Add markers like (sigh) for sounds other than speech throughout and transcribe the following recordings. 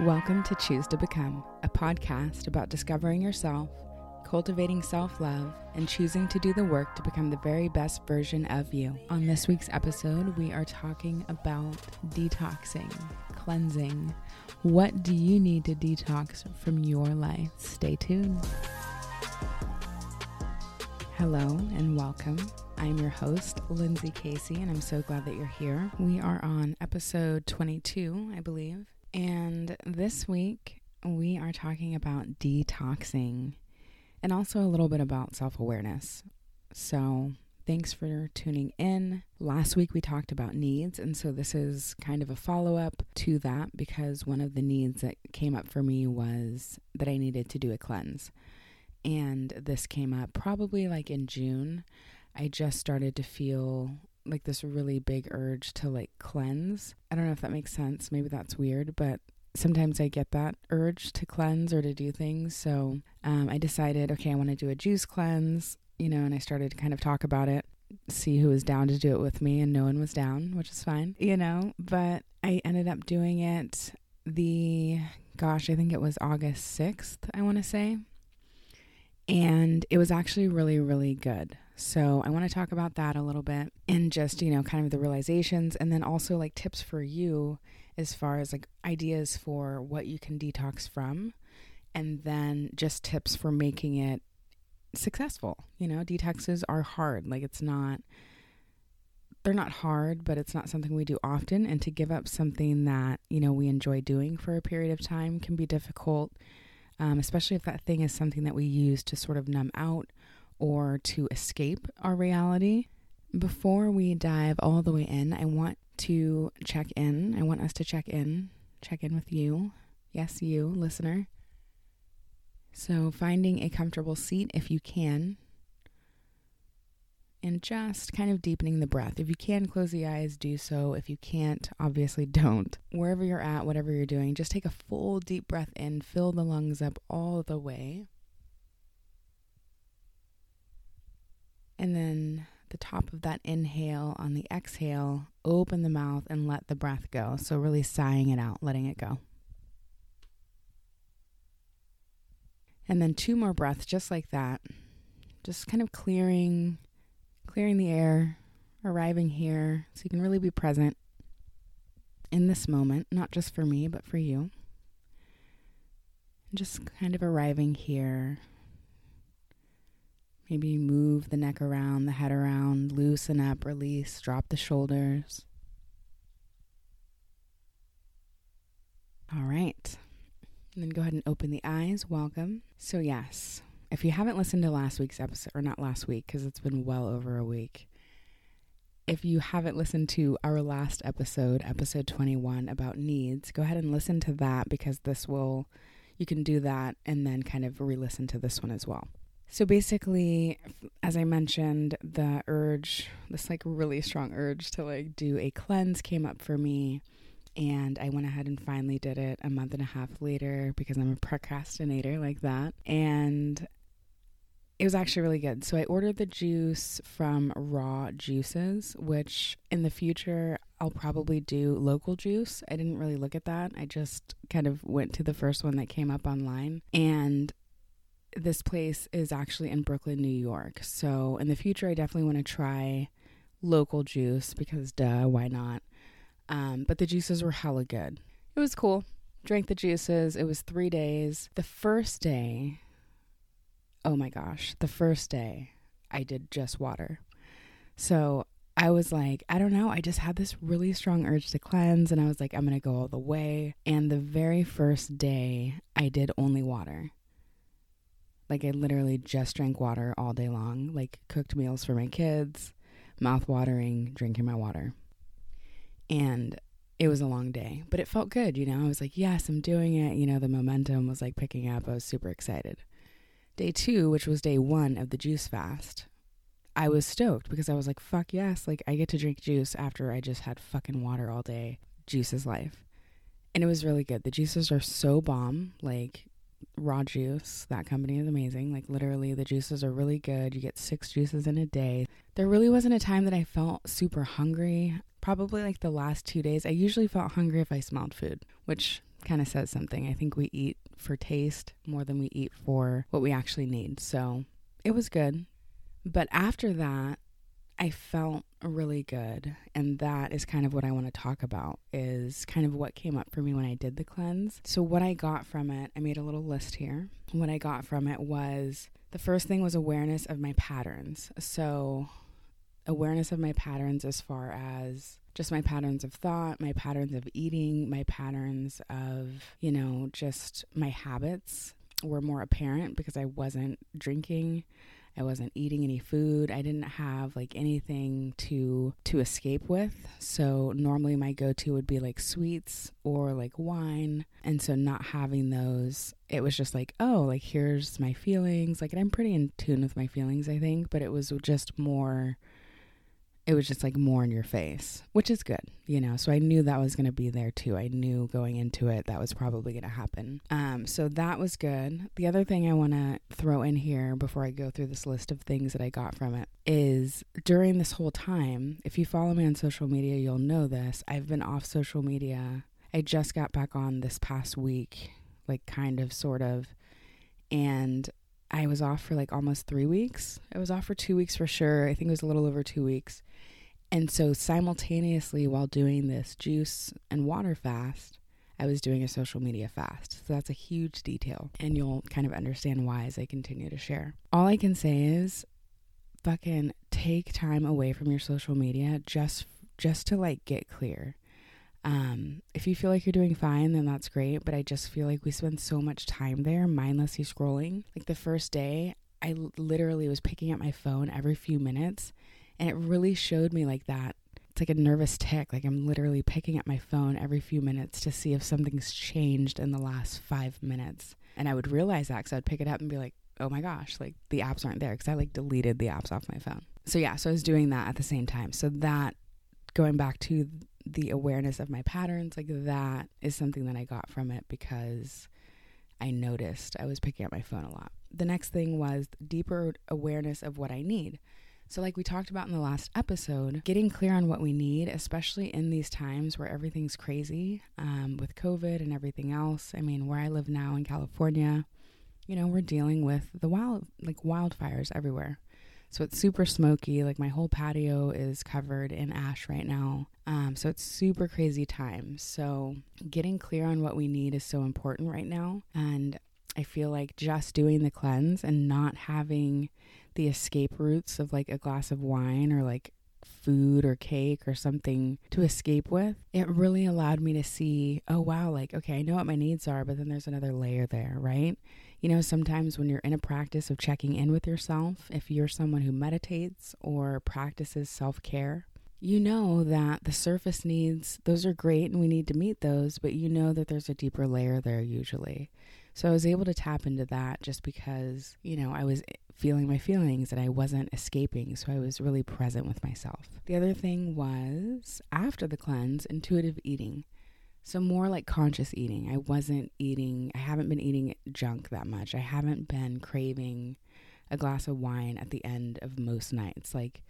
Welcome to Choose to Become, a podcast about discovering yourself, cultivating self love, and choosing to do the work to become the very best version of you. On this week's episode, we are talking about detoxing, cleansing. What do you need to detox from your life? Stay tuned. Hello and welcome. I'm your host, Lindsay Casey, and I'm so glad that you're here. We are on episode 22, I believe. And this week, we are talking about detoxing and also a little bit about self awareness. So, thanks for tuning in. Last week, we talked about needs, and so this is kind of a follow up to that because one of the needs that came up for me was that I needed to do a cleanse. And this came up probably like in June. I just started to feel like this really big urge to like cleanse. I don't know if that makes sense. Maybe that's weird, but sometimes I get that urge to cleanse or to do things. So um, I decided, okay, I want to do a juice cleanse, you know, and I started to kind of talk about it, see who was down to do it with me, and no one was down, which is fine, you know. But I ended up doing it the, gosh, I think it was August 6th, I want to say. And it was actually really, really good. So I want to talk about that a little bit and just, you know, kind of the realizations and then also like tips for you as far as like ideas for what you can detox from and then just tips for making it successful. You know, detoxes are hard. Like it's not they're not hard, but it's not something we do often and to give up something that, you know, we enjoy doing for a period of time can be difficult. Um, especially if that thing is something that we use to sort of numb out or to escape our reality. Before we dive all the way in, I want to check in. I want us to check in, check in with you. Yes, you, listener. So, finding a comfortable seat if you can, and just kind of deepening the breath. If you can close the eyes, do so. If you can't, obviously (laughs) don't. Wherever you're at, whatever you're doing, just take a full deep breath in, fill the lungs up all the way. And then the top of that inhale on the exhale, open the mouth and let the breath go. So, really sighing it out, letting it go. And then two more breaths just like that. Just kind of clearing clearing the air, arriving here so you can really be present in this moment, not just for me, but for you. Just kind of arriving here, Maybe move the neck around, the head around, loosen up, release, drop the shoulders. All right. And then go ahead and open the eyes. Welcome. So, yes, if you haven't listened to last week's episode, or not last week, because it's been well over a week, if you haven't listened to our last episode, episode 21, about needs, go ahead and listen to that because this will, you can do that and then kind of re listen to this one as well. So basically, as I mentioned, the urge, this like really strong urge to like do a cleanse came up for me. And I went ahead and finally did it a month and a half later because I'm a procrastinator like that. And it was actually really good. So I ordered the juice from Raw Juices, which in the future I'll probably do local juice. I didn't really look at that. I just kind of went to the first one that came up online. And this place is actually in Brooklyn, New York. So in the future, I definitely want to try local juice because, duh, why not? Um, but the juices were hella good. It was cool. Drank the juices. It was three days. The first day, oh my gosh, the first day I did just water. So I was like, I don't know. I just had this really strong urge to cleanse, and I was like, I'm going to go all the way. And the very first day, I did only water. Like I literally just drank water all day long, like cooked meals for my kids, mouth watering, drinking my water. And it was a long day, but it felt good, you know. I was like, yes, I'm doing it. You know, the momentum was like picking up. I was super excited. Day two, which was day one of the juice fast, I was stoked because I was like, fuck yes, like I get to drink juice after I just had fucking water all day. Juice is life. And it was really good. The juices are so bomb. Like raw juice. That company is amazing. Like literally the juices are really good. You get 6 juices in a day. There really wasn't a time that I felt super hungry. Probably like the last 2 days. I usually felt hungry if I smelled food, which kind of says something. I think we eat for taste more than we eat for what we actually need. So it was good. But after that, I felt really good. And that is kind of what I want to talk about is kind of what came up for me when I did the cleanse. So what I got from it, I made a little list here. What I got from it was the first thing was awareness of my patterns. So awareness of my patterns as far as just my patterns of thought, my patterns of eating, my patterns of, you know, just my habits were more apparent because I wasn't drinking. I wasn't eating any food. I didn't have like anything to to escape with. So normally my go-to would be like sweets or like wine. And so not having those, it was just like, oh, like here's my feelings. Like I'm pretty in tune with my feelings, I think, but it was just more it was just like more in your face, which is good, you know. So I knew that was going to be there too. I knew going into it that was probably going to happen. Um, so that was good. The other thing I want to throw in here before I go through this list of things that I got from it is during this whole time, if you follow me on social media, you'll know this. I've been off social media. I just got back on this past week, like kind of, sort of. And I was off for like almost three weeks. I was off for two weeks for sure. I think it was a little over two weeks. And so, simultaneously, while doing this juice and water fast, I was doing a social media fast. So, that's a huge detail. And you'll kind of understand why as I continue to share. All I can say is fucking take time away from your social media just just to like get clear. Um, if you feel like you're doing fine, then that's great. But I just feel like we spend so much time there mindlessly scrolling. Like the first day, I literally was picking up my phone every few minutes and it really showed me like that. It's like a nervous tic. Like I'm literally picking up my phone every few minutes to see if something's changed in the last five minutes. And I would realize that because I'd pick it up and be like, oh my gosh, like the apps aren't there because I like deleted the apps off my phone. So yeah, so I was doing that at the same time. So that going back to the awareness of my patterns, like that is something that I got from it because I noticed I was picking up my phone a lot. The next thing was deeper awareness of what I need. So, like we talked about in the last episode, getting clear on what we need, especially in these times where everything's crazy um, with COVID and everything else. I mean, where I live now in California, you know, we're dealing with the wild, like wildfires everywhere. So it's super smoky. Like my whole patio is covered in ash right now. Um, so it's super crazy time. So getting clear on what we need is so important right now. And I feel like just doing the cleanse and not having the escape routes of like a glass of wine or like food or cake or something to escape with, it really allowed me to see, oh wow, like, okay, I know what my needs are, but then there's another layer there, right? You know, sometimes when you're in a practice of checking in with yourself, if you're someone who meditates or practices self care, you know that the surface needs, those are great and we need to meet those, but you know that there's a deeper layer there usually. So I was able to tap into that just because, you know, I was feeling my feelings and I wasn't escaping. So I was really present with myself. The other thing was after the cleanse, intuitive eating. So more like conscious eating. I wasn't eating, I haven't been eating junk that much. I haven't been craving a glass of wine at the end of most nights. Like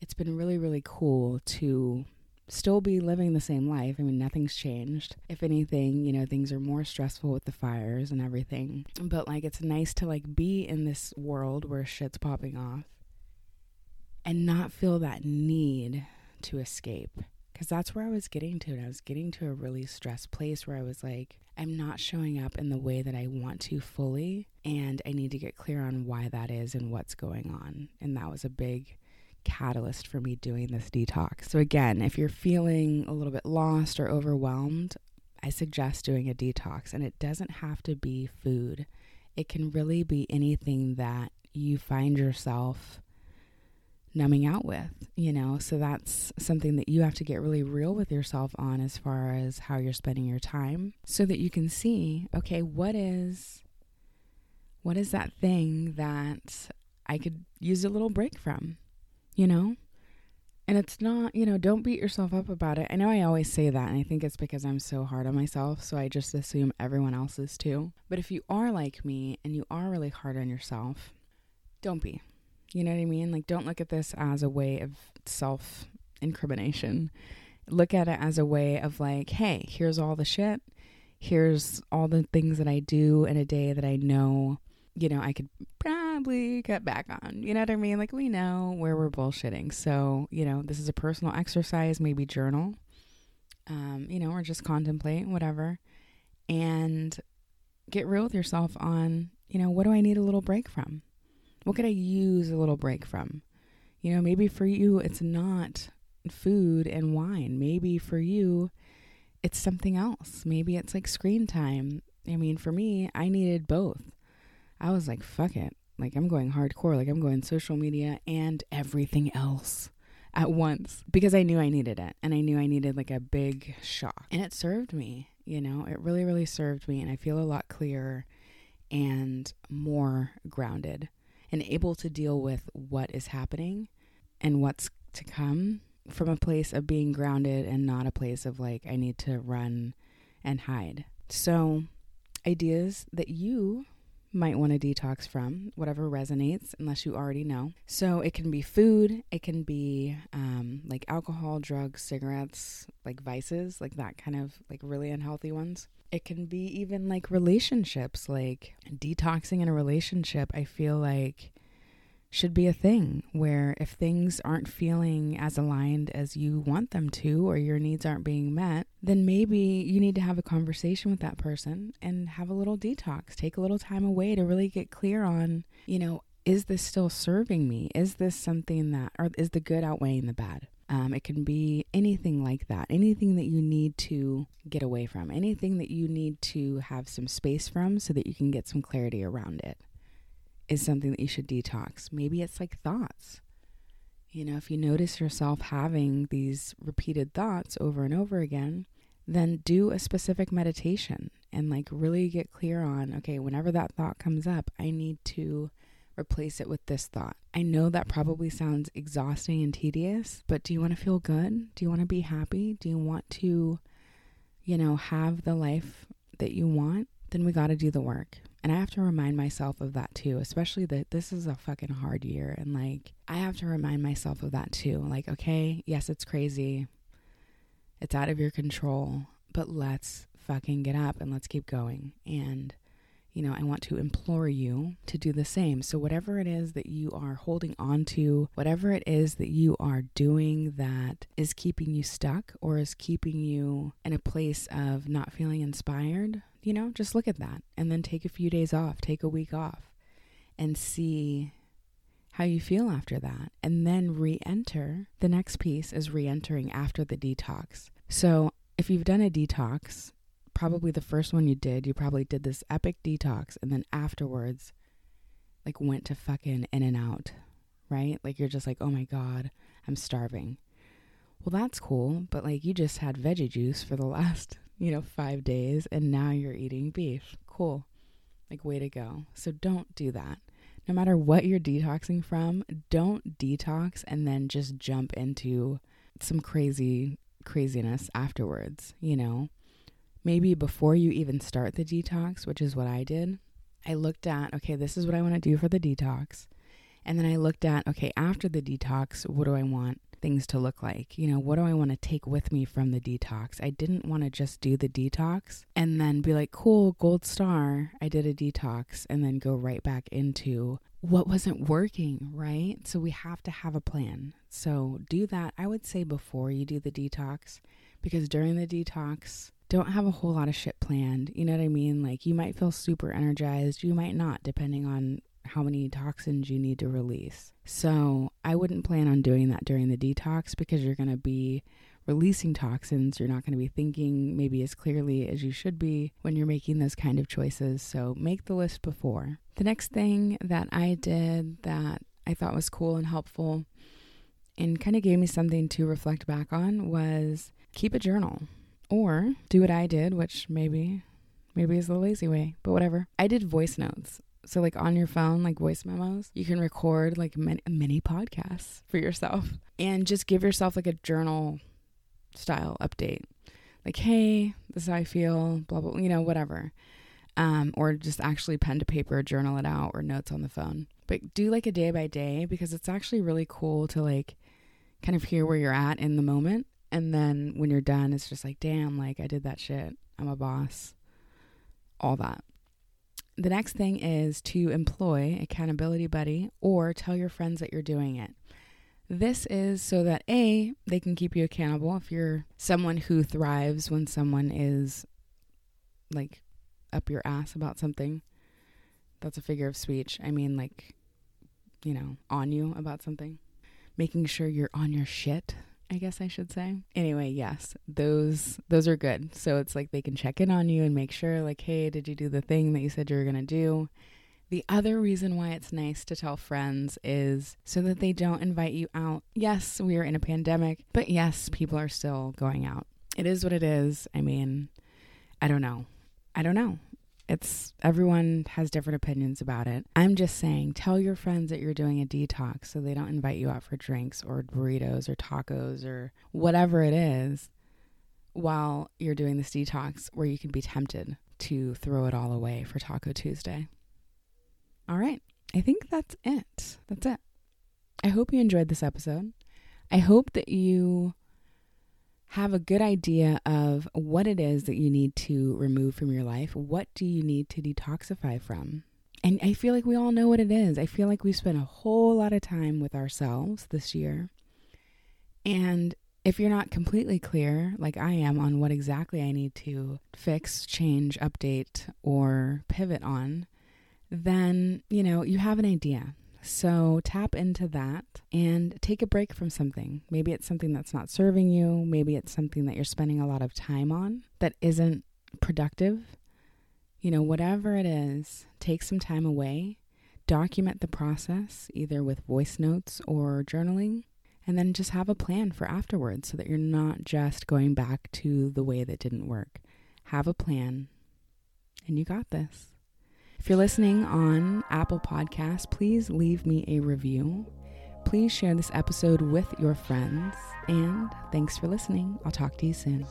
it's been really, really cool to still be living the same life. I mean, nothing's changed. If anything, you know, things are more stressful with the fires and everything. But like it's nice to like be in this world where shit's popping off and not feel that need to escape. Cuz that's where I was getting to. And I was getting to a really stressed place where I was like I'm not showing up in the way that I want to fully and I need to get clear on why that is and what's going on. And that was a big catalyst for me doing this detox. So, again, if you're feeling a little bit lost or overwhelmed, I suggest doing a detox. And it doesn't have to be food, it can really be anything that you find yourself numbing out with, you know? So, that's something that you have to get really real with yourself on as far as how you're spending your time so that you can see, okay, what is. What is that thing that I could use a little break from? You know? And it's not, you know, don't beat yourself up about it. I know I always say that, and I think it's because I'm so hard on myself, so I just assume everyone else is too. But if you are like me and you are really hard on yourself, don't be. You know what I mean? Like, don't look at this as a way of self incrimination. Look at it as a way of, like, hey, here's all the shit. here's all the things that I do in a day that I know, you know, I could probably cut back on. You know what I mean? Like we know where we're bullshitting. So, you know, this is a personal exercise, maybe journal. Um, you know, or just contemplate, whatever. And get real with yourself on, you know, what do I need a little break from? What could I use a little break from? You know, maybe for you it's not food and wine. Maybe for you it's something else. Maybe it's like screen time. I mean, for me, I needed both. I was like, fuck it. Like, I'm going hardcore. Like, I'm going social media and everything else at once because I knew I needed it and I knew I needed like a big shock. And it served me, you know, it really, really served me. And I feel a lot clearer and more grounded and able to deal with what is happening and what's to come from a place of being grounded and not a place of like, I need to run and hide. So, ideas that you might want to detox from, whatever resonates, unless you already know. So, it can be food, it can be um, like alcohol, drugs, cigarettes, like vices, like that kind of like really unhealthy ones. It can be even like relationships, like detoxing in a relationship. I feel like should be a thing where if things aren't feeling as aligned as you want them to or your needs aren't being met, then maybe you need to have a conversation with that person and have a little detox. Take a little time away to really get clear on, you know, is this still serving me? Is this something that, or is the good outweighing the bad? Um, it can be anything like that, anything that you need to get away from, anything that you need to have some space from so that you can get some clarity around it is something that you should detox. Maybe it's like thoughts. You know, if you notice yourself having these repeated thoughts over and over again, then do a specific meditation and like really get clear on okay, whenever that thought comes up, I need to replace it with this thought. I know that probably sounds exhausting and tedious, but do you want to feel good? Do you want to be happy? Do you want to, you know, have the life that you want? Then we got to do the work. And I have to remind myself of that too, especially that this is a fucking hard year. And like, I have to remind myself of that too. Like, okay, yes, it's crazy. It's out of your control, but let's fucking get up and let's keep going. And, you know, I want to implore you to do the same. So, whatever it is that you are holding on to, whatever it is that you are doing that is keeping you stuck or is keeping you in a place of not feeling inspired, you know, just look at that and then take a few days off, take a week off, and see how you feel after that. And then re enter. The next piece is re entering after the detox. So if you've done a detox, probably the first one you did, you probably did this epic detox and then afterwards, like, went to fucking In-N-Out, right? Like, you're just like, oh my God, I'm starving. Well, that's cool, but like, you just had veggie juice for the last (laughs) you know, five days and now you're eating beef. Cool. Like, way to go. So don't do that. No matter what you're detoxing from, don't detox and then just jump into some crazy craziness afterwards, you know? Maybe before you even start the detox, which is what I did, I looked at, okay, this is what I want to do for the detox. And then I looked at, okay, after the detox, what do I want? things to look like? You know, what do I want to take with me from the detox? I didn't want to just do the detox and then be like, cool, gold star, I did a detox, and then go right back into what wasn't working, right? So we have to have a plan. So do that, I would say, before you do the detox, because during the detox, don't have a whole lot of shit planned. You know what I mean? Like you might feel super energized, you might not, depending on how many toxins you need to release. So I wouldn't plan on doing that during the detox because you're going to be releasing toxins. You're not going to be thinking maybe as clearly as you should be when you're making those kind of choices. So make the list before. The next thing that I did that I thought was cool and helpful and kind of gave me something to reflect back on was keep a journal or do what I did, which maybe maybe is the lazy way, but whatever. I did voice notes. So, like on your phone, like voice memos, you can record like many, many podcasts for yourself and just give yourself like a journal style update. Like, hey, this is how I feel, blah, blah, you know, whatever. Um, or just actually pen to paper, journal it out, or notes on the phone. But do like a day by day because it's actually really cool to like kind of hear where you're at in the moment. And then when you're done, it's just like, damn, like I did that shit. I'm a boss. all that. The next thing is to employ accountability buddy or tell your friends that you're doing it. This is so that A, they can keep you accountable if you're someone who thrives when someone is like up your ass about something. That's a figure of speech. I mean, like, you know, on you about something. Making sure you're on your shit I guess I should say. Anyway, yes, those those are good. So it's like they can check in on you and make sure like, "Hey, did you do the thing that you said you were going to do?" The other reason why it's nice to tell friends is so that they don't invite you out. Yes, we are in a pandemic, but yes, people are still going out. It is what it is. I mean, I don't know. I don't know. It's everyone has different opinions about it. I'm just saying, tell your friends that you're doing a detox so they don't invite you out for drinks or burritos or tacos or whatever it is while you're doing this detox where you can be tempted to throw it all away for Taco Tuesday. All right. I think that's it. That's it. I hope you enjoyed this episode. I hope that you have a good idea of what it is that you need to remove from your life. What do you need to detoxify from? And I feel like we all know what it is. I feel like we spent a whole lot of time with ourselves this year. And if you're not completely clear, like I am, on what exactly I need to fix, change, update, or pivot on, then, you know, you have an idea. So tap into that and take a break from something. Maybe it's something that's not serving you. Maybe it's something that you're spending a lot of time on that isn't productive. You know, whatever it is, take some time away, document the process either with voice notes or journaling, and then just have a plan for afterwards so that you're not just going back to the way that didn't work. Have a plan, and you got this. If you're listening on Apple Podcasts, please leave me a review. Please share this episode with your friends. And thanks for listening. I'll talk to you soon.